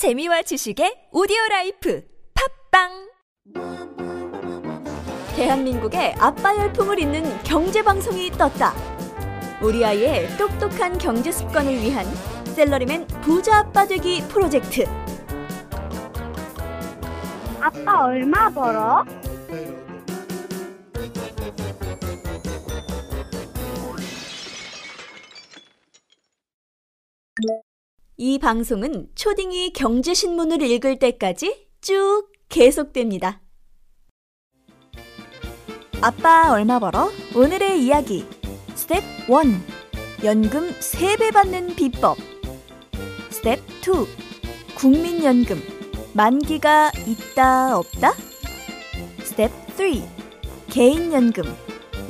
재미와 지식의 오디오 라이프 팟빵 대한민국의 아빠 열풍을 잇는 경제 방송이 떴다. 우리 아이의 똑똑한 경제 습관을 위한 샐러리맨 부자 아빠 되기 프로젝트. 아빠 얼마 벌어? 이 방송은 초딩이 경제신문을 읽을 때까지 쭉 계속됩니다. 아빠 얼마 벌어? 오늘의 이야기. 스텝 1. 연금 3배 받는 비법. 스텝 2. 국민연금. 만기가 있다 없다? 스텝 3. 개인연금.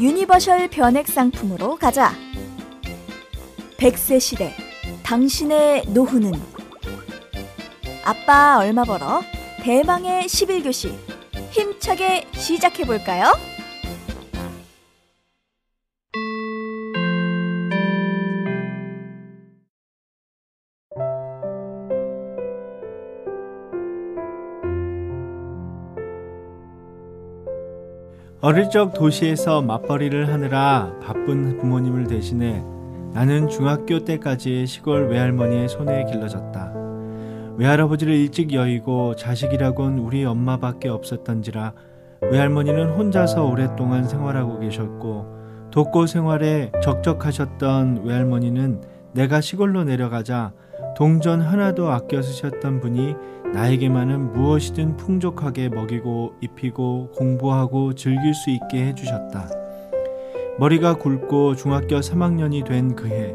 유니버셜 변액 상품으로 가자. 100세 시대. 당신의 노후는 아빠 얼마 벌어? 대망의 11교시 힘차게 시작해 볼까요? 어릴 적 도시에서 맞벌이를 하느라 바쁜 부모님을 대신해 나는 중학교 때까지 시골 외할머니의 손에 길러졌다. 외할아버지를 일찍 여의고 자식이라곤 우리 엄마밖에 없었던지라 외할머니는 혼자서 오랫동안 생활하고 계셨고 독고 생활에 적적하셨던 외할머니는 내가 시골로 내려가자 동전 하나도 아껴 쓰셨던 분이 나에게만은 무엇이든 풍족하게 먹이고 입히고 공부하고 즐길 수 있게 해주셨다. 머리가 굵고 중학교 3학년이 된 그해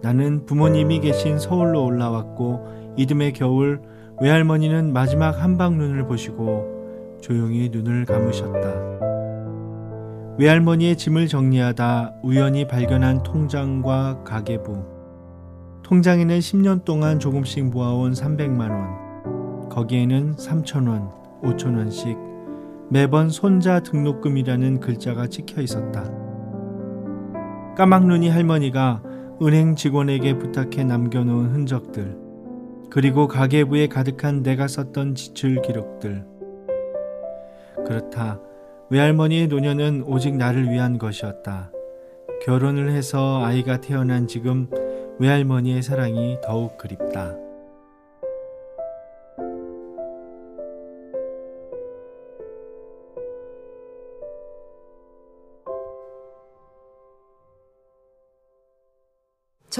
나는 부모님이 계신 서울로 올라왔고 이듬해 겨울 외할머니는 마지막 한방 눈을 보시고 조용히 눈을 감으셨다. 외할머니의 짐을 정리하다 우연히 발견한 통장과 가계부. 통장에는 10년 동안 조금씩 모아온 300만 원. 거기에는 3천 원, 5천 원씩 매번 손자 등록금이라는 글자가 찍혀 있었다. 까막눈이 할머니가 은행 직원에게 부탁해 남겨놓은 흔적들, 그리고 가계부에 가득한 내가 썼던 지출 기록들. 그렇다. 외할머니의 노년은 오직 나를 위한 것이었다. 결혼을 해서 아이가 태어난 지금 외할머니의 사랑이 더욱 그립다.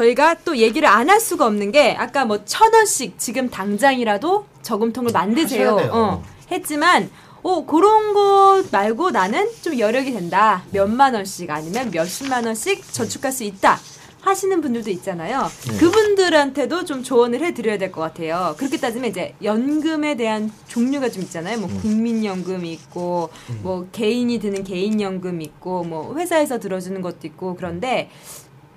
저희가 또 얘기를 안 할 수가 없는 게 아까 뭐 천 원씩 지금 당장이라도 저금통을 만드세요. 하셔야 돼요. 어, 했지만 어 그런 것 말고 나는 좀 여력이 된다. 몇만 원씩 아니면 몇십만 원씩 저축할 수 있다. 하시는 분들도 있잖아요. 네. 그분들한테도 좀 조언을 해드려야 될 것 같아요. 그렇게 따지면 이제 연금에 대한 종류가 좀 있잖아요. 뭐 국민연금이 있고, 뭐 개인이 드는 개인연금 있고, 뭐 회사에서 들어주는 것도 있고 그런데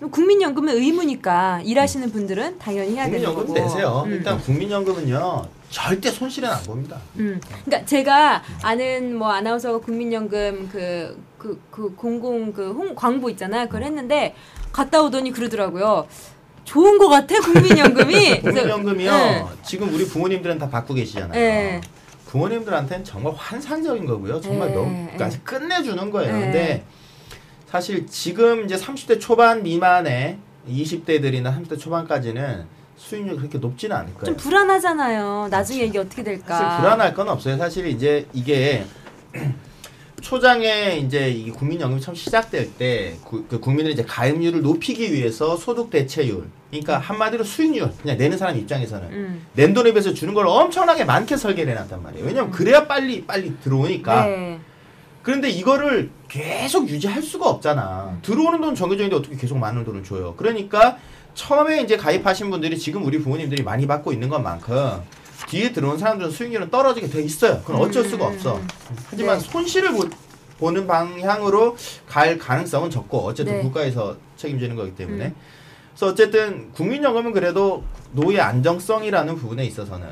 국민연금은 의무니까 일하시는 분들은 당연히 해야 되는 거고. 국민연금 내세요. 음. 일단 국민연금은요 절대 손실은 안 봅니다. 음. 그러니까 제가 아는 뭐 아나운서가 국민연금 그 그 그 공공 그 홍, 광고 있잖아요. 그걸 했는데 갔다 오더니 그러더라고요. 좋은 것 같아 국민연금이. 국민연금이요. 네. 지금 우리 부모님들은 다 받고 계시잖아요. 네. 부모님들한테는 정말 환상적인 거고요. 정말 네, 너무 네. 아주 끝내주는 거예요. 네. 근데 사실 지금 이제 30대 초반 미만의 20대들이나 30대 초반까지는 수익률이 그렇게 높지는 않을 거예요. 좀 불안하잖아요. 나중에 이게 어떻게 될까? 사실 불안할 건 없어요. 사실 이제 이게 초장에 이제 이 국민연금이 처음 시작될 때 구, 그 국민들이 이제 가입률을 높이기 위해서 소득 대체율, 그러니까 한마디로 수익률, 그냥 내는 사람 입장에서는 음. 낸 돈에 비해서 주는 걸 엄청나게 많게 설계를 해놨단 말이에요. 왜냐면 그래야 빨리 빨리 들어오니까. 네. 그런데 이거를 계속 유지할 수가 없잖아. 들어오는 돈 정해져 있는데 어떻게 계속 많은 돈을 줘요. 그러니까 처음에 이제 가입하신 분들이 지금 우리 부모님들이 많이 받고 있는 것만큼 뒤에 들어온 사람들은 수익률은 떨어지게 돼 있어요. 그건 어쩔 수가 없어. 하지만 네. 손실을 보, 보는 방향으로 갈 가능성은 적고 어쨌든 네. 국가에서 책임지는 거기 때문에 음. 그래서 어쨌든 국민연금은 그래도 노예 안정성이라는 부분에 있어서는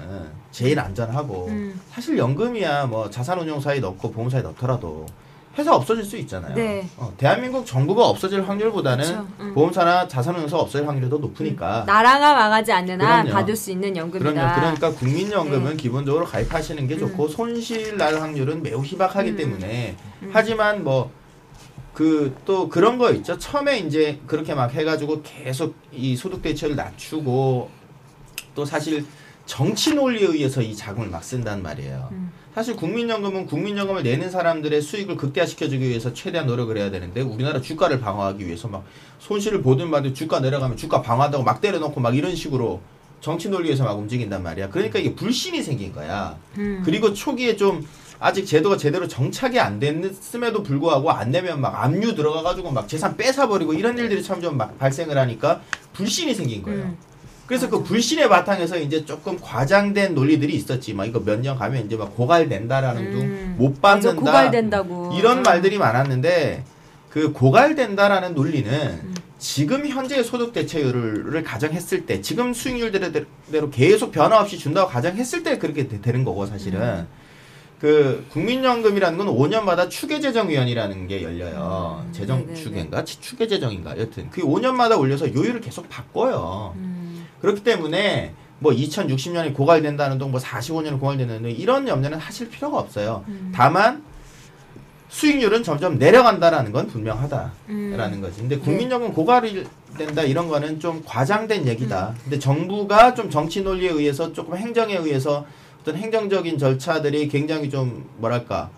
제일 안전하고 음. 사실 연금이야 뭐 자산운용사에 넣고 보험사에 넣더라도 회사 없어질 수 있잖아요. 네. 어, 대한민국 정부가 없어질 확률보다는 그쵸, 음. 보험사나 자산운용사 없어질 확률이 더 높으니까. 나라가 망하지 않는 한 그럼요. 받을 수 있는 연금이다. 그럼요. 그러니까 국민연금은 네. 기본적으로 가입하시는 게 좋고 손실 날 확률은 매우 희박하기 음. 때문에 하지만 뭐 그 또 그런 거 있죠. 처음에 이제 그렇게 막 해가지고 계속 이 소득 대체를 낮추고 또 사실 정치 논리에 의해서 이 자금을 막 쓴단 말이에요. 음. 사실 국민연금은 국민연금을 내는 사람들의 수익을 극대화시켜주기 위해서 최대한 노력을 해야 되는데 우리나라 주가를 방어하기 위해서 막 손실을 보든 말든 주가 내려가면 주가 방어한다고 막 때려놓고 막 이런 식으로 정치 논리에서 막 움직인단 말이야. 그러니까 이게 불신이 생긴 거야. 음. 그리고 초기에 좀 아직 제도가 제대로 정착이 안 됐음에도 불구하고 안 내면 막 압류 들어가가지고 막 재산 뺏어버리고 이런 일들이 참 좀 발생을 하니까 불신이 생긴 거예요. 음. 그래서 그 불신의 바탕에서 이제 조금 과장된 논리들이 있었지. 막 이거 몇 년 가면 이제 막 고갈된다라는 음. 둥, 못 맞아, 받는다. 고갈된다고. 이런 음. 말들이 많았는데 그 고갈된다라는 논리는 음. 지금 현재의 소득 대체율을 가정했을 때 지금 수익률대로 계속 변화 없이 준다고 가정했을 때 그렇게 되- 되는 거고 사실은 음. 그 국민연금이라는 건 5년마다 추계재정위원이라는 게 열려요. 음, 재정 네네네. 추계인가 추계재정인가 여튼 그 5년마다 올려서 요율을 계속 바꿔요. 음. 그렇기 때문에 뭐 2060년에 고갈된다는 둥, 뭐 45년에 고갈되는 둥 이런 염려는 하실 필요가 없어요. 음. 다만 수익률은 점점 내려간다라는 건 분명하다라는 음. 거지. 근데 국민연금 고갈이 된다 이런 거는 좀 과장된 얘기다. 근데 정부가 좀 정치 논리에 의해서 조금 행정에 의해서 어떤 행정적인 절차들이 굉장히 좀 뭐랄까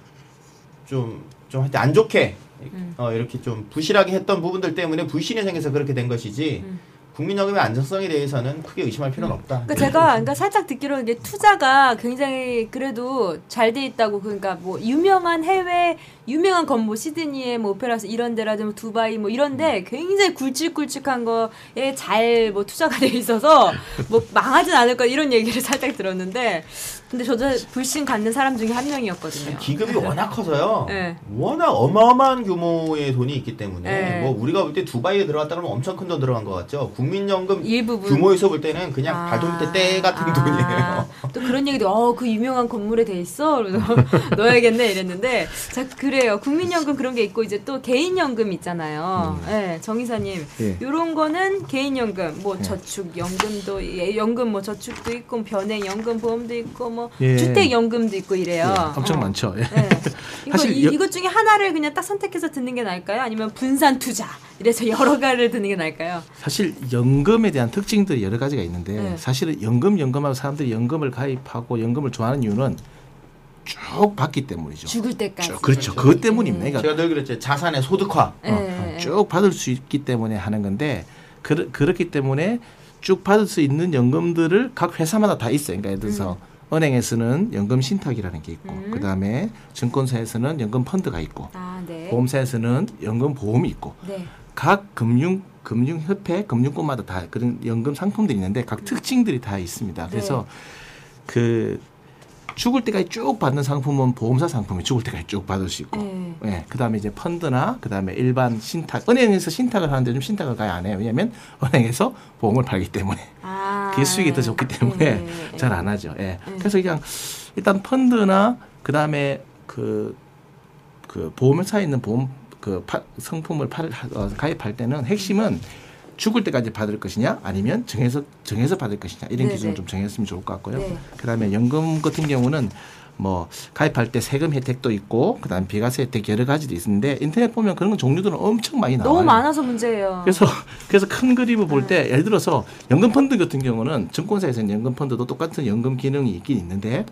좀 좀 하여튼 안 좋게 음. 어 이렇게 좀 부실하게 했던 부분들 때문에 불신이 생겨서 그렇게 된 것이지 음. 국민연금의 안정성에 대해서는 크게 의심할 필요는 없다. 그러니까 제가 그러니까 살짝 듣기로는 이게 투자가 굉장히 그래도 잘 돼 있다고 그러니까 뭐 유명한 해외 유명한 건뭐 시드니의 뭐 오페라스 이런 데라든지 뭐 두바이 뭐 이런데 굉장히 굵직굵직한 거에 잘 뭐 투자가 돼 있어서 뭐 망하진 않을 거 이런 얘기를 살짝 들었는데 근데 저도 불신 갖는 사람 중에 한 명이었거든요. 기금이 워낙 커서요. 네. 워낙 어마어마한 규모의 돈이 있기 때문에 네. 뭐 우리가 볼 때 두바이에 들어갔다 그러면 엄청 큰 돈 들어간 것 같죠. 국민연금 일부분 규모에서 볼 때는 그냥 아, 발톱 밑에 때 같은 아, 돈이에요. 또 그런 얘기도 어그 유명한 건물에 돼 있어. 그래서 넣어야겠네 이랬는데 자 그 래요. 국민연금 그런 게 있고 이제 또 개인연금 있잖아요. 예, 정 이사님. 예. 요런 거는 개인연금 뭐 예. 저축 연금도 예, 연금 뭐 저축도 있고 변액 연금 보험도 있고 뭐 예. 주택 연금도 있고 이래요. 예, 엄청 어. 많죠. 예. 예. 이거 사실 이, 여- 이것 중에 하나를 그냥 딱 선택해서 듣는 게 나을까요? 아니면 분산 투자 이래서 여러 가지를 듣는 게 나을까요? 사실 연금에 대한 특징들이 여러 가지가 있는데 네. 사실은 연금 연금하고 사람들이 연금을 가입하고 연금을 좋아하는 이유는 쭉 받기 때문이죠. 죽을 때까지. 쭉, 그렇죠. 그것 때문입니다. 그러니까 제가 늘 그랬죠. 자산의 소득화. 예, 어, 예. 쭉 받을 수 있기 때문에 하는 건데 그, 그렇기 때문에 쭉 받을 수 있는 연금들을 각 회사마다 다 있어요. 그러니까 예를 들어서 은행에서는 연금 신탁이라는 게 있고 음. 그다음에 증권사에서는 연금 펀드가 있고 아, 네. 보험사에서는 연금 보험이 있고 네. 각 금융 금융협회 금융권마다 다 그런 연금 상품들이 있는데 각 특징들이 다 있습니다. 그래서 그 죽을 때까지 쭉 받는 상품은 보험사 상품이 죽을 때까지 쭉 받을 수 있고 네. 예, 그다음에 이제 펀드나 그다음에 일반 신탁 은행에서 신탁을 하는데 좀 신탁을 가야 안 해요. 왜냐하면 은행에서 보험을 팔기 때문에 아, 그게 수익이 더 좋기 때문에 네, 네. 잘안 하죠. 예. 네. 그래서 그냥 일단 펀드나 그다음에 그, 그 보험사에 있는 보험 그 파, 상품을 팔, 어, 가입할 때는 핵심은 죽을 때까지 받을 것이냐 아니면 정해서 정해서 받을 것이냐 이런 네, 기준을 네. 좀 정했으면 좋을 것 같고요. 네. 그다음에 연금 같은 경우는 뭐 가입할 때 세금 혜택도 있고 그다음 비과세 혜택 여러 가지도 있는데 인터넷 보면 그런 건 종류들은 엄청 많이 나와요. 너무 많아서 문제예요. 그래서 그래서 큰 그림을 볼 네. 때 예를 들어서 연금 펀드 같은 경우는 증권사에서는 연금 펀드도 똑같은 연금 기능이 있긴 있는데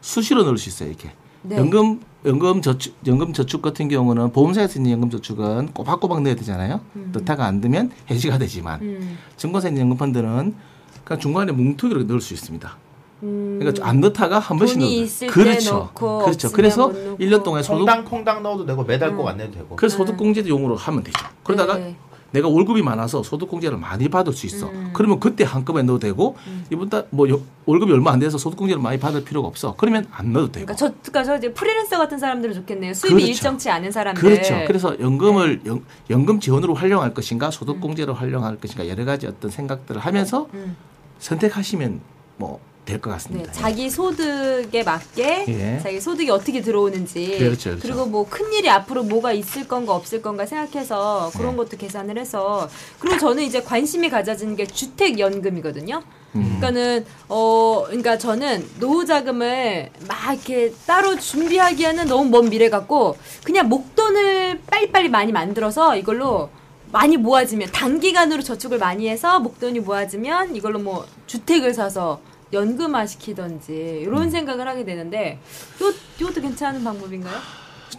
수시로 넣을 수 있어요 이렇게 네. 연금 연금 저축 연금 저축 같은 경우는 보험사에서 있는 연금 저축은 꼬박꼬박 넣어야 되잖아요 음. 넣다가 안 되면 해지가 되지만 음. 증권사에 있는 연금 펀드는 그냥 중간에 뭉툭이로 넣을 수 있습니다. 음. 그러니까 안 넣다가 한 번씩 돈이 넣어도 있을 때 그렇죠. 넣고 그렇죠. 그래서 못 넣고. 1년 동안 소득 콩당 콩당 넣어도 되고 매달 음. 꼭안 내도 되고. 그래서 네. 소득공제 용으로 하면 되죠. 그러다가 네. 내가 월급이 많아서 소득공제를 많이 받을 수 있어. 음. 그러면 그때 한꺼번에 넣어도 되고 음. 이번 달뭐 월급이 얼마 안 돼서 소득공제를 많이 받을 필요가 없어. 그러면 안 넣어도 되고. 그러니까 저, 그러니까 저 이제 프리랜서 같은 사람들은 좋겠네요. 수입이 그렇죠. 일정치 않은 사람들. 그렇죠. 그래서 연금을 네. 연, 연금 지원으로 활용할 것인가 소득공제로 활용할 것인가 여러 가지 어떤 생각들을 하면서 음. 선택하시면 뭐 될것 네, 같습니다. 자기 소득에 맞게 예. 자기 소득이 어떻게 들어오는지 그렇죠, 그렇죠. 리고 뭐 큰일이 앞으로 뭐가 있을 건가 없을 건가 생각해서 그런 네. 것도 계산을 해서 그리고 저는 이제 관심이 가져지는 게 주택 연금이거든요. 음. 그러니까는 어 그러니까 저는 노후 자금을 막 이렇게 따로 준비하기에는 너무 먼 미래 같고 그냥 목돈을 빨리빨리 많이 만들어서 이걸로 많이 모아지면 단기간으로 저축을 많이 해서 목돈이 모아지면 이걸로 뭐 주택을 사서 연금화 시키던지 이런 생각을 하게 되는데 요 요것도 괜찮은 방법인가요?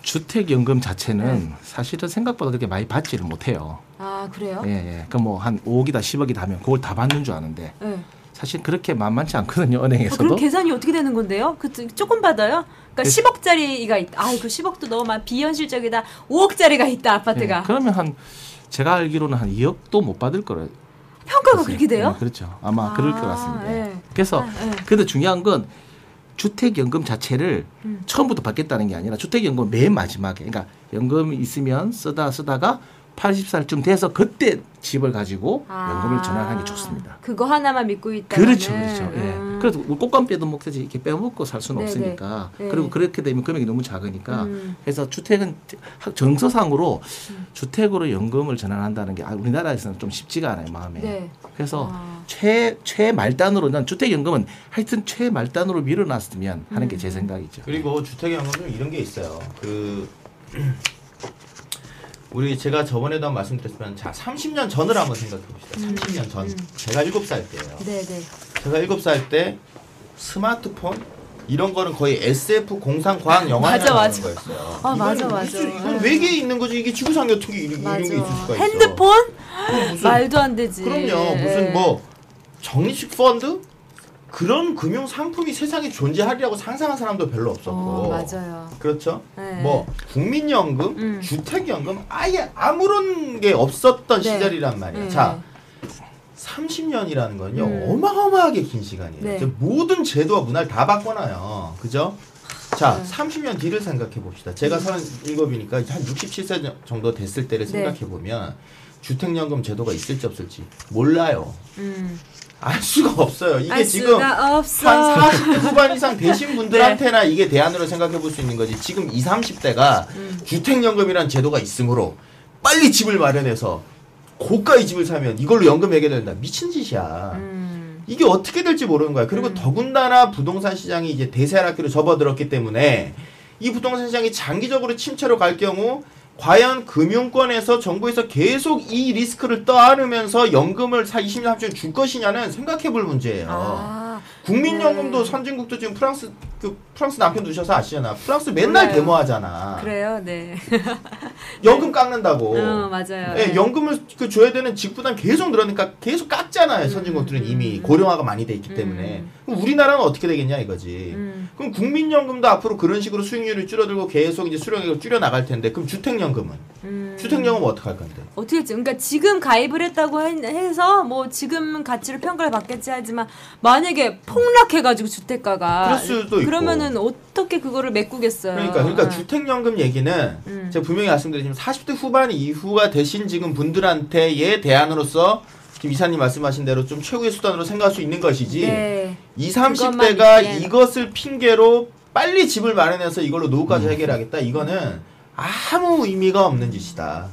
주택 연금 자체는 네. 사실은 생각보다 그렇게 많이 받지를 못해요. 아 그래요? 예, 예. 그뭐한 5억이다 10억이다 하면 그걸 다 받는 줄 아는데 네. 사실 그렇게 만만치 않거든요. 아, 은행에서도. 그럼 계산이 어떻게 되는 건데요? 그 조금 받아요? 그러니까 그- 10억짜리가 있다. 아이고 10억도 너무 많 비현실적이다. 5억짜리가 있다 아파트가. 예, 그러면 한 제가 알기로는 한 2억도 못 받을 거예요. 평가가 그렇게 돼요? 네, 그렇죠. 아마 그럴 것 아, 같습니다. 예. 그래서 아, 예. 근데 중요한 건 주택연금 자체를 음. 처음부터 받겠다는 게 아니라 주택연금 맨 마지막에 그러니까 연금이 있으면 쓰다 쓰다가 80살쯤 돼서 그때 집을 가지고 연금을 전환하는 게 좋습니다. 아, 그거 하나만 믿고 있다. 그렇죠, 그렇죠. 예. 음. 그래도 뭐 꽃감 빼도 먹듯이 이렇게 빼먹고 살 수는 네네. 없으니까. 네. 그리고 그렇게 되면 금액이 너무 작으니까. 음. 그래서 주택은 정서상으로 주택으로 연금을 전환한다는 게 아, 우리나라에서는 좀 쉽지가 않아요 마음에. 네. 그래서 아. 최 최말단으로 난 주택 연금은 하여튼 최말단으로 밀어놨으면 하는 게제 음. 생각이죠. 그리고 주택 연금은 이런 게 있어요. 그 우리 제가 저번에도 말씀드렸지만 자 30년 전을 한번 생각해 봅시다. 30년 전 음. 제가 7살 때예요. 네네. 제가 7살 때 스마트폰 이런 거는 거의 SF 공상 과학 맞아. 거였어요. 아, 맞아, 맞아. 이건 네. 외계에 있는 거지 이게 지구상 어떻게 이런, 이런 게 있을. 수가 있어. 핸드폰? 무슨 말도 안 되지. 그럼요. 무슨 예. 뭐 적립식 펀드 그런 금융 상품이 세상에 존재하리라고 상상한 사람도 별로 없었고. 어, 맞아요. 그렇죠. 네. 뭐 국민연금, 음. 주택연금 아예 아무런 게 없었던 네. 시절이란 말이에요. 네. 자, 30년이라는 건요 음. 어마어마하게 긴 시간이에요. 네. 모든 제도와 문화를 다 바꿔놔요. 그죠? 자, 네. 30년 뒤를 생각해 봅시다. 제가 37이니까 한 67세 정도 됐을 때를 네. 생각해 보면 주택연금 제도가 있을지 없을지 몰라요. 음. 알 수가 없어요. 이게 알 지금 없어. 한 40대 후반 이상 네. 되신 분들한테나 이게 대안으로 생각해 볼 수 있는 거지. 지금 20, 30대가 음. 주택연금이라는 제도가 있으므로 빨리 집을 마련해서 고가의 집을 사면 이걸로 연금 매겨야 된다. 미친 짓이야. 음. 이게 어떻게 될지 모르는 거야. 그리고 음. 더군다나 부동산 시장이 이제 대세 하락기로 접어들었기 때문에 이 부동산 시장이 장기적으로 침체로 갈 경우 과연 금융권에서 정부에서 계속 이 리스크를 떠안으면서 연금을 사 20년 30년 줄 것이냐는 생각해 볼 문제예요. 아. 국민연금도 네. 선진국도 지금 프랑스 그 프랑스 남편 두셔서 아시잖아. 프랑스 맨날 몰라요. 데모하잖아. 그래요, 네. 연금 깎는다고. 어, 맞아요. 예, 네. 연금을 그 줘야 되는 직부담 계속 늘어니까 계속 깎잖아요. 선진국들은 음, 이미 음. 고령화가 많이 돼 있기 음. 때문에. 그럼 우리나라는 어떻게 되겠냐 이거지. 음. 그럼 국민연금도 앞으로 그런 식으로 수익률이 줄어들고 계속 이제 수령액을 줄여 나갈 텐데 그럼 주택연금은 음. 주택연금은 어떻게 할 건데? 어떻게 했지? 그러니까 지금 가입을 했다고 해- 해서 뭐 지금 가치를 평가를 받겠지 하지만 만약에 폭락해가지고 주택가가 그럴 수도 있고. 그러면은 어떻게 그거를 메꾸겠어요? 그러니까 그러니까 아. 주택연금 얘기는 음. 제가 분명히 말씀드리지만 40대 후반 이후가 되신 지금 분들한테의 대안으로서 지금 이사님 말씀하신 대로 좀 최후의 수단으로 생각할 수 있는 것이지 네. 20, 그것만 30대가 있기엔. 이것을 핑계로 빨리 집을 마련해서 이걸로 음. 노후까지 해결하겠다 이거는 아무 의미가 없는 짓이다.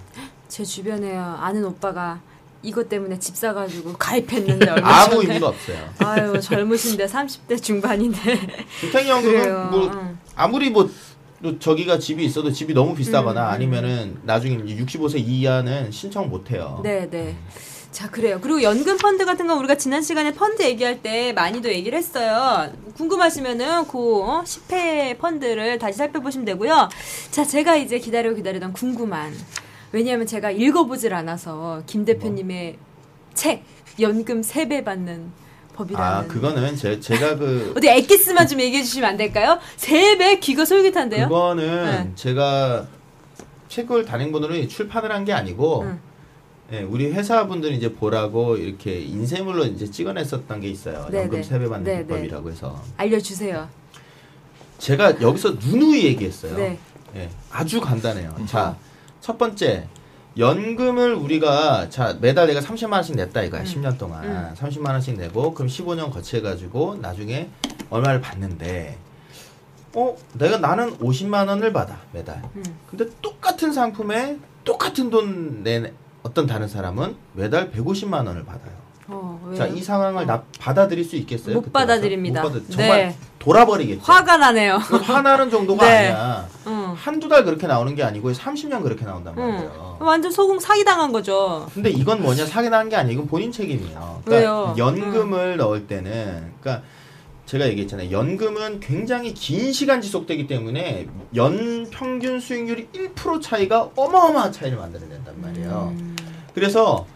제 주변에 아는 오빠가 이것 때문에 집 사가지고 가입했는데 얼마 아무 의미가 없어요. 아유 젊으신데 30대 중반인데 주택 연금은 그래요. 뭐 응. 아무리 뭐또 저기가 집이 있어도 집이 너무 비싸거나 음, 음. 아니면은 나중에 이제 65세 이하는 신청 못 해요. 네, 네. 자, 그래요. 그리고 연금 펀드 같은 건 우리가 지난 시간에 펀드 얘기할 때 많이도 얘기를 했어요. 궁금하시면은 그 어? 10회 펀드를 다시 살펴보시면 되고요. 자, 제가 이제 기다리고 기다리던 궁금한 왜냐하면 제가 읽어보질 않아서 김 대표님의 책 연금 3배 받는 법이라는 아 그거는 제, 제가 그 어디 엑기스만 좀 얘기해 주시면 안 될까요? 3배 귀가 솔깃한데요? 그거는 네. 제가 책을 단행본으로 출판을 한 게 아니고 응. 예, 우리 회사분들이 이제 보라고 이렇게 인쇄물로 이제 찍어냈었던 게 있어요. 네, 연금 네. 세배 받는 네, 비법이라고 해서 알려주세요. 제가 여기서 누누이 얘기했어요. 네. 예, 아주 간단해요. 자, 첫 번째 연금을 우리가 자 매달 내가 30만 원씩 냈다 이거야. 10년 동안 음. 30만 원씩 내고 그럼 15년 거치해 가지고 나중에 얼마를 받는데 어 내가 나는 50만 원을 받아 매달. 음. 근데 똑같은 상품에 똑같은 돈낸 어떤 다른 사람은 매달 150만 원을 받아요. 어, 왜요? 자, 이 상황을 나 받아들일 수 있겠어요? 못? 받아들입니다. 못 받아, 정말 네. 돌아버리겠죠. 화가 나네요. 화나는 정도가 네. 아니야. 응. 한두 달 그렇게 나오는 게 아니고 30년 그렇게 나온단 응. 말이에요. 완전 소금 사기 당한 거죠. 근데 이건 뭐냐 사기나는 게 아니고 본인 책임이에요. 왜요? 연금을 넣을 때는 그러니까 제가 얘기했잖아요. 연금은 굉장히 긴 시간 지속되기 때문에 연 평균 수익률이 1% 차이가 어마어마한 차이를 만들어낸단 말이에요. 음. 그래서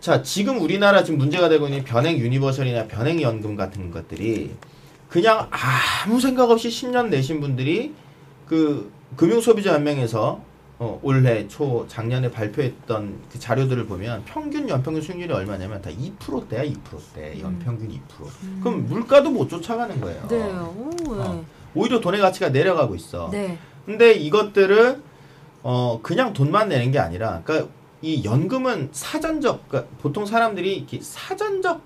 자 지금 우리나라 지금 문제가 되고 있는 변액 유니버설이나 변액 연금 같은 것들이 그냥 아무 생각 없이 10년 내신 분들이 그 금융소비자 연맹에서 어, 올해 초 작년에 발표했던 그 자료들을 보면 평균 연평균 수익률이 얼마냐면 다 2%대야 2%대 연평균 2%. 그럼 물가도 못 쫓아가는 거예요. 네. 오, 네. 어. 오히려 돈의 가치가 내려가고 있어. 네. 근데 이것들을 어 그냥 돈만 내는 게 아니라 그러니까 이 연금은 사전적 그러니까 보통 사람들이 사전적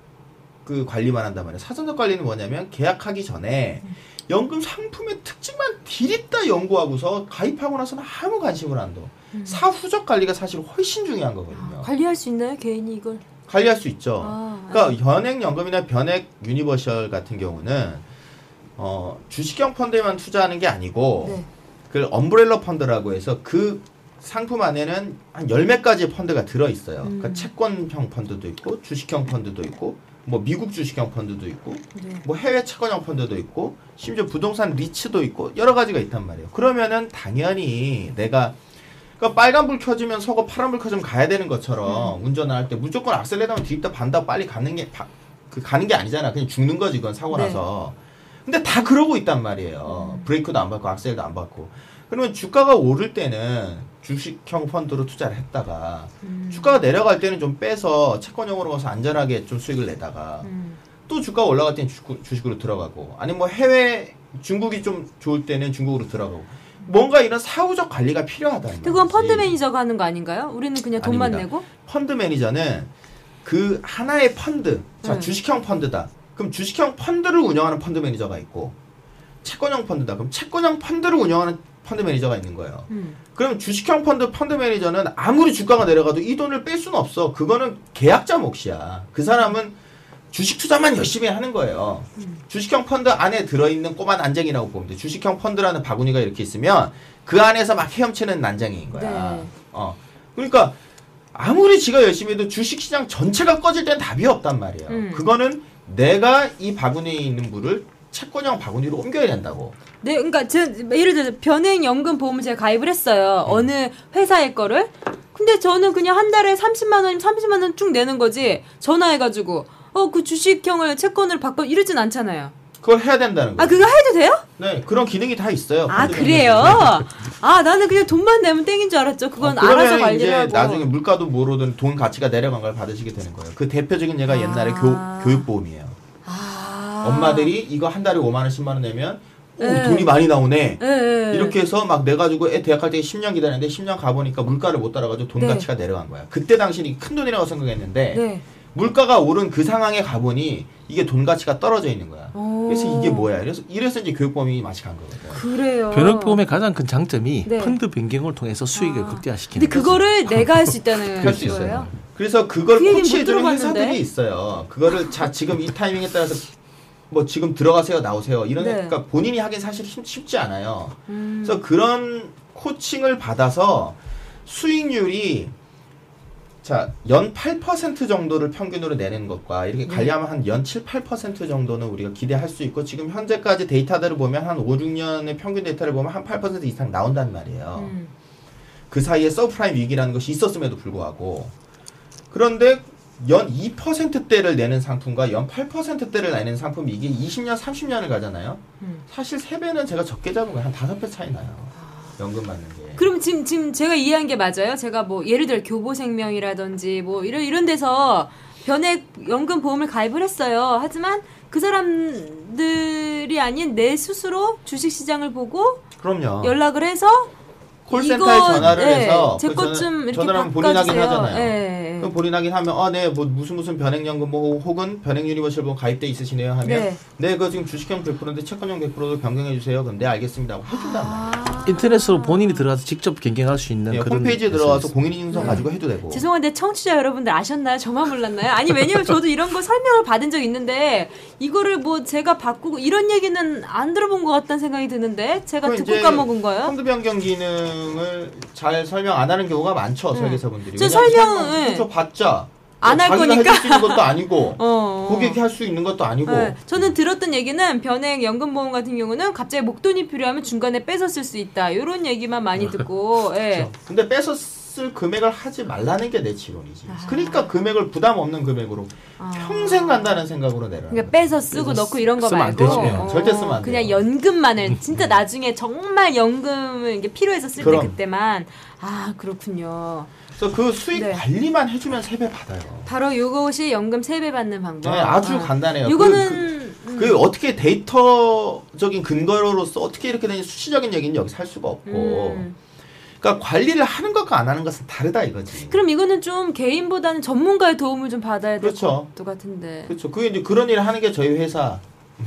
그 관리만 한단 말이에요. 사전적 관리는 뭐냐면 계약하기 전에 연금 상품의 특징만 디립다 연구하고서 가입하고 나서는 아무 관심을 안 둬. 사후적 관리가 사실 훨씬 중요한 거거든요. 아, 관리할 수 있나요, 개인이 이걸? 관리할 수 있죠. 아, 그러니까 현행 연금이나 변액 유니버셜 같은 경우는 어, 주식형 펀드에만 투자하는 게 아니고 네. 그 엄브렐러 펀드라고 해서 그 상품 안에는 한 열몇 가지 펀드가 들어 있어요. 음. 그러니까 채권형 펀드도 있고 주식형 펀드도 있고 뭐 미국 주식형 펀드도 있고 네. 뭐 해외 채권형 펀드도 있고 심지어 부동산 리츠도 있고 여러 가지가 있단 말이에요. 그러면은 당연히 내가 그러니까 빨간불 켜지면 서고 파란불 켜지면 가야 되는 것처럼 음. 운전을 할 때 무조건 악셀레다면 뒤집다 반다 빨리 가는 게 바- 그 가는 게 아니잖아. 그냥 죽는 거지 그건 사고 네. 나서. 근데 다 그러고 있단 말이에요. 음. 브레이크도 안 밟고 악셀도 안 밟고. 그러면 주가가 오를 때는 주식형 펀드로 투자를 했다가 음. 주가가 내려갈 때는 좀 빼서 채권형으로 가서 안전하게 좀 수익을 내다가 음. 또 주가가 올라갈 때는 주식, 주식으로 들어가고 아니면 뭐 해외 중국이 좀 좋을 때는 중국으로 들어가고 뭔가 이런 사후적 관리가 필요하다. 그건 펀드 매니저가 하는 거 아닌가요? 우리는 그냥 돈만 아닙니다. 내고? 펀드 매니저는 그 하나의 펀드, 자 음. 주식형 펀드다. 그럼 주식형 펀드를 운영하는 펀드 매니저가 있고 채권형 펀드다. 그럼 채권형 펀드를 운영하는 펀드 매니저가 있는 거예요. 음. 그럼 주식형 펀드 펀드 매니저는 아무리 주가가 내려가도 이 돈을 뺄 수는 없어. 그거는 계약자 몫이야. 그 사람은 주식 투자만 열심히 하는 거예요. 음. 주식형 펀드 안에 들어있는 꼬마 난쟁이라고 보면 돼. 주식형 펀드라는 바구니가 이렇게 있으면 그 안에서 막 헤엄치는 난쟁이인 거야. 네. 어. 그러니까 아무리 지가 열심히 해도 주식시장 전체가 꺼질 땐 답이 없단 말이에요. 음. 그거는 내가 이 바구니에 있는 물을 채권형 바구니로 옮겨야 된다고. 네, 그러니까 제, 예를 들어서 변행 연금 보험을 제가 가입을 했어요. 어느 회사의 거를. 근데 저는 그냥 한 달에 30만 원이면 30만 원 쭉 내는 거지. 전화해가지고 어 그 주식형을 채권을 바꿔 이러진 않잖아요. 그걸 해야 된다는 아 거예요. 그거 해도 돼요? 네, 그런 기능이 다 있어요. 아 그래요? 아 나는 그냥 돈만 내면 땡인 줄 알았죠. 그건 어, 알아서 관리를 하고. 나중에 물가도 모르든 돈 가치가 내려간 걸 받으시게 되는 거예요. 그 대표적인 예가 아. 옛날에 교, 교육보험이에요. 아. 엄마들이 이거 한 달에 5만 원, 10만 원 내면 오, 네. 돈이 많이 나오네. 예, 예. 이렇게 해서 막 내 가지고 애 대학 갈 때 10년 기다렸는데 10년 가보니까 물가를 못 따라가지고 돈 네. 가치가 내려간 거야. 그때 당시는 큰 돈이라고 생각했는데 네. 물가가 오른 그 상황에 가보니 이게 돈 가치가 떨어져 있는 거야. 오. 그래서 이게 뭐야? 그래서 이래서 이제 교육보험이 맛이 간 거거든. 그래요. 변액보험의 가장 큰 장점이 네. 펀드 변경을 통해서 수익을 아. 극대화시키는 근데 그거를 내가 할 수 있다는 할수 거예요? 있어요. 그래서 그걸 그 코치해주는. 회사들이 있어요. 그거를 자 지금 이 타이밍에 따라서 뭐 지금 들어가세요, 나오세요. 이런 네. 그러니까 본인이 하긴 사실 힘- 쉽지 않아요. 음. 그래서 그런 코칭을 받아서 수익률이 자, 연 8% 정도를 평균으로 내는 것과 이렇게 네. 관리하면 한 연 7, 8% 정도는 우리가 기대할 수 있고 지금 현재까지 데이터들을 보면 한 5, 6년의 평균 데이터를 보면 한 8% 이상 나온단 말이에요. 음. 그 사이에 서브프라임 위기라는 것이 있었음에도 불구하고 그런데 연 2%대를 내는 상품과 연 8%대를 내는 상품이 이게 20년, 30년을 가잖아요. 음. 사실 3배는 제가 적게 잡은 거예요. 한 5배 차이 나요. 연금 받는 게. 그럼 지금 지금 제가 이해한 게 맞아요? 제가 뭐 예를 들어 교보생명이라든지 뭐 이런 이런 데서 변액 연금 보험을 가입을 했어요. 하지만 그 사람들이 아닌 내 스스로 주식 시장을 보고 그럼요. 연락을 해서 어. 콜센터에 이거, 전화를 네, 해서 제그것 전화- 좀 이렇게 전화를 하면 본인 확인. 하잖아요. 예, 예. 그럼 본인 확인하면 아네 뭐 무슨 무슨 변액연금 뭐 혹은 변액 유니버셜 뭐 가입돼 있으시네요 하면 네. 네 그거 지금 주식형 100%인데 채권형 100%로 변경해 주세요. 그럼 네 알겠습니다 하고 해준단 말이에요. 아. 인터넷으로 본인이 들어가서 직접 변경할 수 있는 예, 그런 홈페이지에 들어가서. 공인인증서 가지고 해도 되고. 죄송한데 청취자 여러분들 아셨나요? 저만 몰랐나요? 아니 왜냐면 저도 이런 거 설명을 받은 적 있는데 이거를 뭐 제가 바꾸고 이런 얘기는 안 들어본 것 같다는 생각이 드는데 제가 그럼 듣고 이제 까먹은 거예요? 펀드 변경 기능을 잘 설명 안 하는 경우가 많죠 설계사분들이. 저 왜냐면 설명, 설명 예. 그쵸, 봤자 안할 거니까. 해줄 수 있는 것도 아니고 어. 고객이 할 수 있는 것도 아니고. 네, 저는 들었던 얘기는 변액 연금보험 같은 경우는 갑자기 목돈이 필요하면 중간에 뺏어 쓸 수 있다 이런 얘기만 많이 듣고 예. 그렇죠. 근데 뺏어 쓸 금액을 하지 말라는 게 내 지론이지. 아. 그러니까 금액을 부담 없는 금액으로 평생 간다는 생각으로 내라. 그러니까 빼서 쓰고 넣고 이런 거 쓰면 안 말고 되지. 예, 절대 쓰면 안 그냥 돼요. 연금만을 진짜 나중에 정말 연금을 이게 필요해서 쓸 때 그럼. 그때만 아 그렇군요. 그래서 그 수익 네. 관리만 해주면 세배 받아요. 바로 이것이 연금 세배 받는 방법. 네, 아주 아. 간단해요. 이거는 그, 음, 그, 그 어떻게 데이터적인 근거로서 어떻게 이렇게 되는 수치적인 얘기는 여기서 할 수가 없고. 음. 그러니까 관리를 하는 것과 안 하는 것은 다르다 이거지. 그럼 이거는 좀 개인보다는 전문가의 도움을 좀 받아야 될 그렇죠. 것 같은데. 그렇죠. 그게 이제 그런 일을 하는 게 저희 회사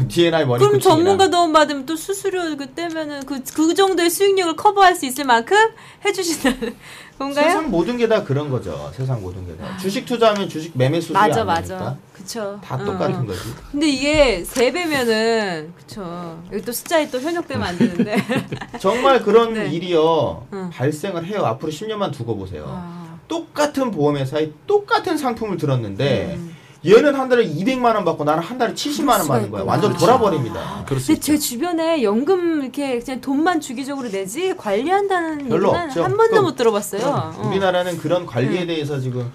DNI 머니 그럼 전문가 도움 받으면 또 수수료 그때면은 그, 그 정도의 수익률을 커버할 수 있을 만큼 해주신다는 건가요? 아. 세상 모든 게 다 그런 거죠. 세상 모든 게 다. 주식 투자하면 주식 매매 수수료 맞아 안 맞아. 그쵸. 다 어, 똑같은 어. 거지. 근데 이게 세 배면은 그쵸. 여기 또 숫자에 또 현혹되면 안 되는데. 정말 그런 네. 일이요 응. 발생을 해요. 앞으로 10년만 두고 보세요. 아, 똑같은 보험회사에 똑같은 상품을 들었는데 음. 얘는 한 달에 200만 원 받고 나는 한 달에 70만 원 받는 거야. 완전 그렇죠. 돌아버립니다. 수 근데. 제 주변에 연금 이렇게 그냥 돈만 주기적으로 내지 관리한다는 별로 얘기는 없죠. 한 번도 그럼- 못 들어봤어요. 어. 우리나라는 그런 관리에 음. 대해서 지금 음,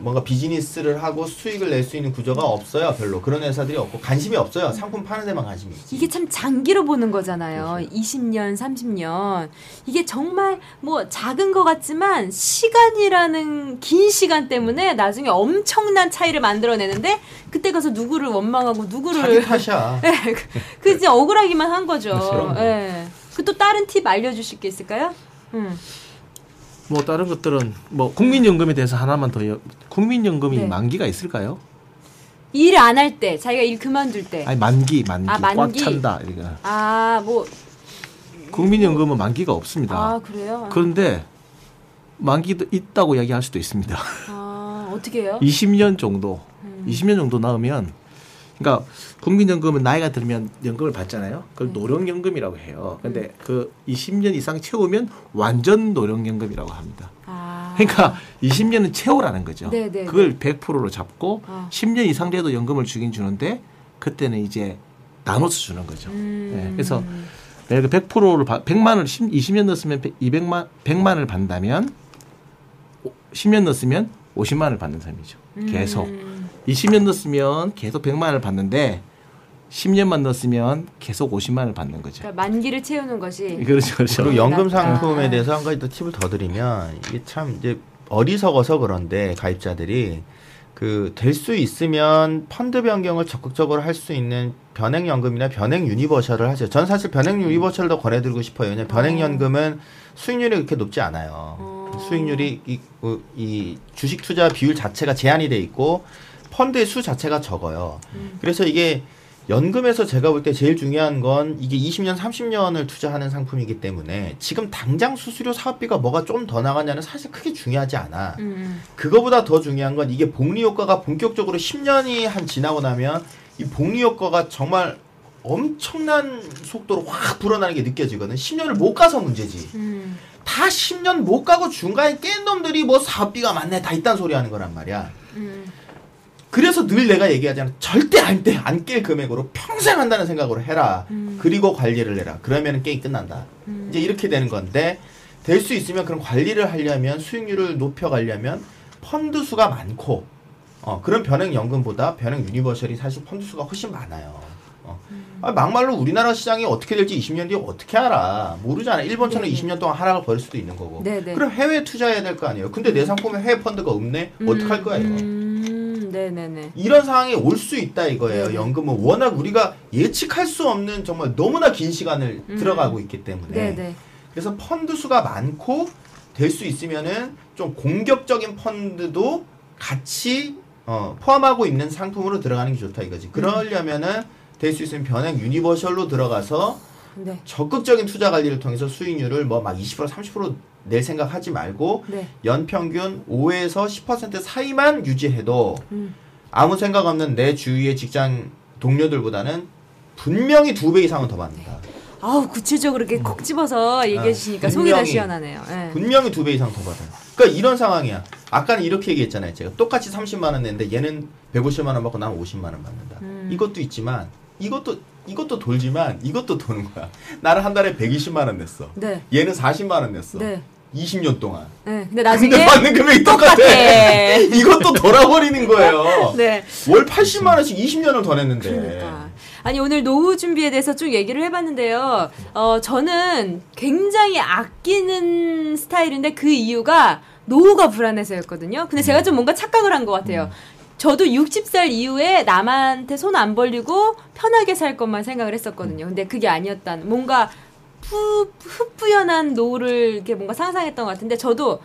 뭔가 비즈니스를 하고 수익을 낼 수 있는 구조가 없어요. 별로 그런 회사들이 없고 관심이 없어요. 상품 파는 데만 관심이 있지. 이게 참 장기로 보는 거잖아요. 그렇죠. 20년, 30년. 이게 정말 뭐 작은 것 같지만 시간이라는 긴 시간 때문에 나중에 엄청난 차이를 만들어내는데 그때 가서 누구를 원망하고 자기 누구를 탓이야. 예, 그- 그 이제 억울하기만 한 거죠. 예. 그또 다른 팁 알려주실 게 있을까요? 음. 뭐 다른 것들은 뭐 국민연금에 대해서 하나만 더 여- 국민연금이 네. 만기가 있을까요? 일 안 할 때, 자기가 일 그만둘 때. 아니 만기 만기, 아, 만기. 꽉 찬다 이거. 아, 뭐, 국민연금은 만기가 없습니다. 아, 그래요? 그런데 만기도 있다고 이야기할 수도 있습니다. 아, 어떻게 해요? 20년 정도, 음. 20년 정도 나오면, 그러니까 국민연금은 나이가 들면 연금을 받잖아요. 그걸 네. 노령연금이라고 해요. 근데 음. 그 20년 이상 채우면 완전 노령연금이라고 합니다. 아. 그러니까 20년은 채우라는 거죠. 네, 네, 그걸 100%로 잡고 아. 10년 이상 돼도 연금을 주긴 주는데 그때는 이제 나눠서 주는 거죠. 음. 예, 그래서 내가 100%를 100만을 20년 넣었으면 200만 100만을 받는다면 10년 넣었으면 50만을 받는 셈이죠. 계속. 음. 20년 넣었으면 계속 100만을 받는데 10년만 넣었으면 계속 50만을 받는 거죠. 그러니까 만기를 채우는 것이 그렇죠. 그렇죠. 그리고 연금. 상품에 대해서 한 가지 더 팁을 더 드리면 이게 참 이제 어리석어서 그런데 가입자들이 그 될 수 있으면 펀드 변경을 적극적으로 할 수 있는 변액 연금이나 변액 유니버셜을 하세요. 전 사실 변액 유니버셜을 더 권해드리고 싶어요. 왜냐면 변액 연금은 수익률이 그렇게 높지 않아요. 어. 수익률이 이, 그, 이 주식 투자 비율 자체가 제한이 돼 있고 펀드의 수 자체가 적어요. 그래서 이게 연금에서 제가 볼 때 제일 중요한 건 이게 20년, 30년을 투자하는 상품이기 때문에 지금 당장 수수료 사업비가 뭐가 좀 더 나가냐는 사실 크게 중요하지 않아. 음. 그거보다 더 중요한 건 이게 복리 효과가 본격적으로 10년이 한 지나고 나면 이 복리 효과가 정말 엄청난 속도로 확 불어나는 게 느껴지거든. 10년을 못 가서 문제지. 음. 다 10년 못 가고 중간에 깬 놈들이 뭐 사업비가 많네 다 있단 소리 하는 거란 말이야. 음. 그래서 늘 내가 얘기하잖아. 절대 안깰 금액으로 평생 한다는 생각으로 해라. 음. 그리고 관리를 해라. 그러면 게임 끝난다. 음. 이제 이렇게 되는 건데 될 수 있으면 그런 관리를 하려면 수익률을 높여가려면 펀드 수가 많고 어, 그런 변액 연금보다 변액 유니버셜이 사실 펀드 수가 훨씬 많아요. 어. 아, 막말로 우리나라 시장이 어떻게 될지 20년 뒤에 어떻게 알아? 모르잖아. 일본처럼 네네. 20년 동안 하락을 벌일 수도 있는 거고. 네네. 그럼 해외 투자해야 될 거 아니에요. 근데 내 상품에 해외 펀드가 없네. 어떡할 거야 이거. 음. 네네네. 이런 상황이 올 수 있다 이거예요. 네네. 연금은 워낙 우리가 예측할 수 없는 정말 너무나 긴 시간을 음. 들어가고 있기 때문에. 네네. 그래서 펀드 수가 많고 될 수 있으면은 좀 공격적인 펀드도 같이 어, 포함하고 있는 상품으로 들어가는 게 좋다 이거지. 그러려면은 될 수 있으면 변액 유니버셜로 들어가서 네. 적극적인 투자 관리를 통해서 수익률을 뭐 막 20% 30% 낼 생각 하지 말고 네. 연평균 5에서 10% 사이만 유지해도 음. 아무 생각 없는 내 주위의 직장 동료들보다는 분명히 두 배 이상은 더 받는다. 아우 구체적으로 이렇게 콕 집어서 얘기해 주시니까 속이 다. 시원하네요. 예. 분명히 두 배 이상 더 받아요. 그러니까 이런 상황이야. 아까는 이렇게 얘기했잖아요. 제가 똑같이 30만 원 냈는데 얘는 150만 원 받고 나는 50만 원 받는다. 음. 이것도 있지만 이것도 이것도 돌지만 이것도 도는 거야. 나는 한 달에 120만 원 냈어. 네. 얘는 40만 원 냈어. 네. 20년 동안. 네. 근데 나중에 근데 받는 금액이 똑같아. 똑같아. 이것도 돌아버리는 거예요. 네. 월 80만 원씩 20년을 더 냈는데. 그러니까. 아니 오늘 노후 준비에 대해서 쭉 얘기를 해봤는데요. 어 저는 굉장히 아끼는 스타일인데 그 이유가 노후가 불안해서였거든요. 근데 제가 좀 뭔가 착각을 한 것 같아요. 저도 60살 이후에 남한테 손 안 벌리고 편하게 살 것만 생각을 했었거든요. 근데 그게 아니었단 뭔가 푸, 흡부연한 노후를 이렇게 뭔가 상상했던 것 같은데 저도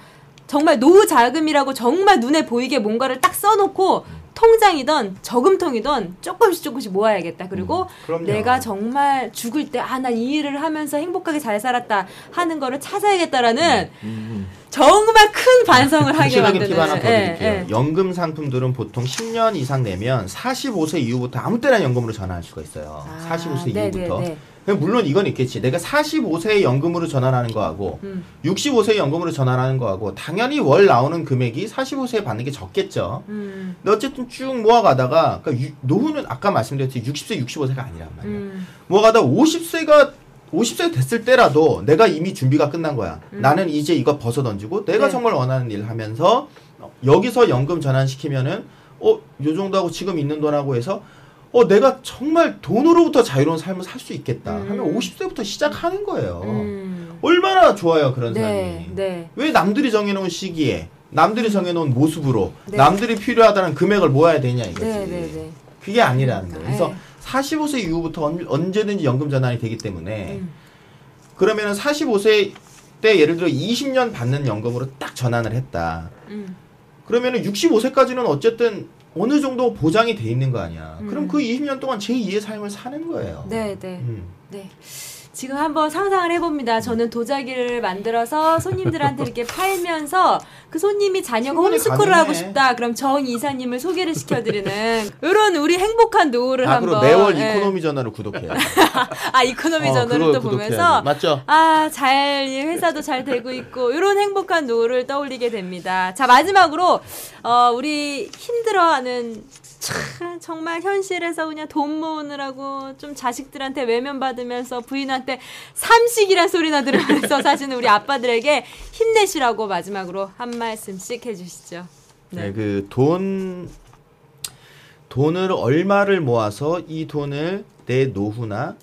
정말 노후 자금이라고 정말 눈에 보이게 뭔가를 딱 써놓고 통장이던 저금통이던 조금씩 조금씩 모아야겠다. 그리고 그럼요. 내가 정말 죽을 때아나이 일을 하면서 행복하게 잘 살았다 하는 거를 찾아야겠다라는 음. 정말 큰 반성을 하게 만드는 팁 하나 더 예, 드릴게요. 예. 연금 상품들은 보통 10년 이상 내면 45세 이후부터 아무 때나 연금으로 전환할 수가 있어요. 아, 45세 네, 이후부터. 네, 네. 물론 이건 있겠지. 내가 45세에 연금으로 전환하는 거하고 음. 65세에 연금으로 전환하는 거하고 당연히 월 나오는 금액이 45세에 받는 게 적겠죠. 음, 근데 어쨌든 쭉 모아가다가 그러니까 유- 노후는 아까 말씀드렸듯이 60세, 65세가 아니란 말이에요. 음, 모아가다 50세가 50세 됐을 때라도 내가 이미 준비가 끝난 거야. 나는 이제 이거 벗어 던지고 내가 네. 정말 원하는 일을 하면서 여기서 연금 전환시키면은 어, 요 정도하고 지금 있는 돈하고 해서 어, 내가 정말 돈으로부터 자유로운 삶을 살 수 있겠다. 음. 하면 50세부터 시작하는 거예요. 음. 얼마나 좋아요, 그런 네, 삶이. 네. 왜 남들이 정해놓은 시기에 남들이 정해놓은 모습으로 네. 남들이 필요하다는 금액을 모아야 되냐 이거지. 네, 네, 네. 그게 아니라는 거예요. 그래서 네. 45세 이후부터 언- 언제든지 연금 전환이 되기 때문에 음. 그러면은 45세 때 예를 들어 20년 받는 연금으로 딱 전환을 했다. 음. 그러면은 65세까지는 어쨌든 어느 정도 보장이 돼 있는 거 아니야. 음. 그럼 그 20년 동안 제2의 삶을 사는 거예요. 네, 네. 음. 네. 지금 한번 상상을 해봅니다. 저는 도자기를 만들어서 손님들한테 이렇게 팔면서 그 손님이 자녀가 홈스쿨을. 하고 싶다. 그럼 정 이사님을 소개를 시켜드리는 이런 우리 행복한 노후를 아, 한번 매월 예. 이코노미 전화를 구독해요. 아 이코노미 어, 전화를 또. 보면서 맞죠? 아, 잘, 이 회사도 잘 되고 있고, 이런 행복한 노후를 떠올리게 됩니다. 자, 마지막으로, 어, 우리 힘들어하는, 참, 정말 현실에서 그냥 돈 모으느라고 좀 자식들한테 외면받으면서 부인한테 삼식이란 소리나 들으면서 사시는 우리 아빠들에게 힘내시라고 마지막으로 한 말씀씩 해주시죠. 네, 그돈 돈을 얼마를 모아서 이 돈을 내 노후나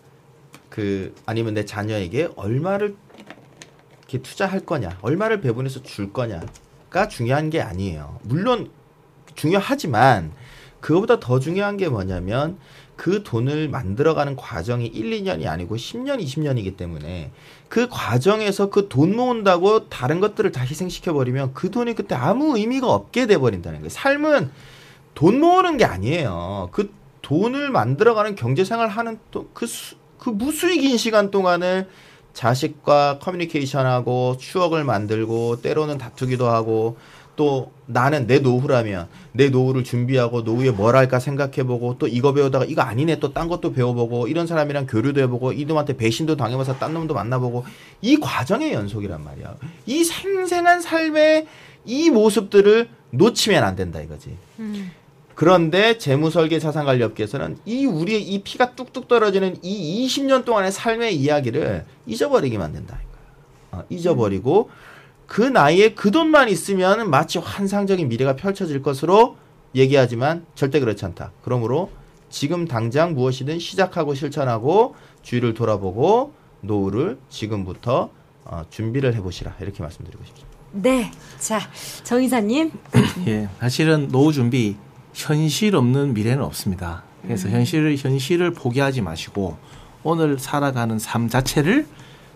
그 아니면 내 자녀에게 얼마를 이렇게 투자할 거냐, 얼마를 배분해서 줄 거냐가 중요한 게 아니에요. 물론 중요하지만 그거보다 더 중요한 게 뭐냐면 그 돈을 만들어가는 과정이 1, 2년이 아니고 10년, 20년이기 때문에 그 과정에서 그 돈 모은다고 다른 것들을 다 희생시켜 버리면 그 돈이 그때 아무 의미가 없게 돼 버린다는 거예요. 삶은 돈 모으는 게 아니에요. 그 돈을 만들어가는 경제 생활 하는 또그 그 무수히 긴 시간 동안을 자식과 커뮤니케이션하고 추억을 만들고 때로는 다투기도 하고 또 나는 내 노후라면 내 노후를 준비하고 노후에 뭘 할까 생각해보고 또 이거 배우다가 이거 아니네 또 딴 것도 배워보고 이런 사람이랑 교류도 해보고 이놈한테 배신도 당해봐서 딴 놈도 만나보고 이 과정의 연속이란 말이야. 이 생생한 삶의 이 모습들을 놓치면 안 된다 이거지. 음. 그런데 재무설계 자산관리업계에서는 이 우리의 이 피가 뚝뚝 떨어지는 이 20년 동안의 삶의 이야기를 잊어버리게 만든다는 거야. 어, 잊어버리고 그 나이에 그 돈만 있으면 마치 환상적인 미래가 펼쳐질 것으로 얘기하지만 절대 그렇지 않다. 그러므로 지금 당장 무엇이든 시작하고 실천하고 주위를 돌아보고 노후를 지금부터 어, 준비를 해보시라 이렇게 말씀드리고 싶습니다. 네. 자, 정 이사님. 예, 사실은 노후 준비 현실 없는 미래는 없습니다. 그래서 현실을 현실을 포기하지 마시고 오늘 살아가는 삶 자체를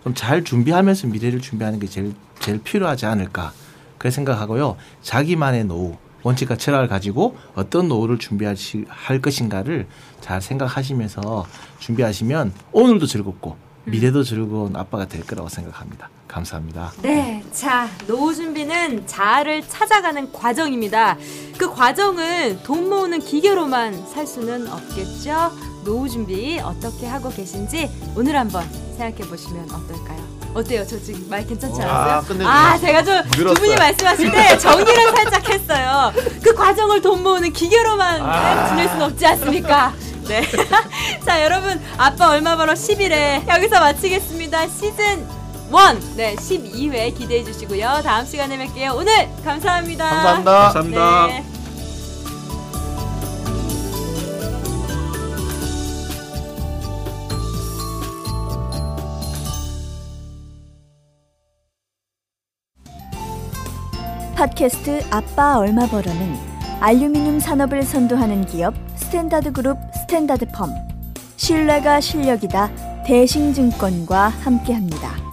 그럼 잘 준비하면서 미래를 준비하는 게 제일 제일 필요하지 않을까 그렇게 생각하고요. 자기만의 노후 원칙과 철학을 가지고 어떤 노후를 준비할 할 것인가를 잘 생각하시면서 준비하시면 오늘도 즐겁고 미래도 즐거운 아빠가 될 거라고 생각합니다. 감사합니다. 네, 자 노후 준비는 자아를 찾아가는 과정입니다. 그 과정을 돈 모으는 기계로만 살 수는 없겠죠. 노후 준비 어떻게 하고 계신지 오늘 한번 생각해 보시면 어떨까요? 어때요? 저 지금 말 괜찮지 와, 않았어요? 끝내주네. 아, 제가 좀 두 늘었어요. 분이 말씀하실 때 정리를 살짝 했어요. 그 과정을 돈 모으는 기계로만 아. 지낼 수는 없지 않습니까? 네. 자, 여러분, 아빠 얼마 벌어 11회 여기서 마치겠습니다. 시즌 1. 네, 12회 기대해 주시고요. 다음 시간에 뵐게요. 오늘 감사합니다. 감사합니다. 감사합니다. 네. 팟캐스트 아빠 얼마 벌어는 알루미늄 산업을 선도하는 기업 스탠다드 그룹 스탠다드 펌 신뢰가 실력이다 대신증권과 함께합니다.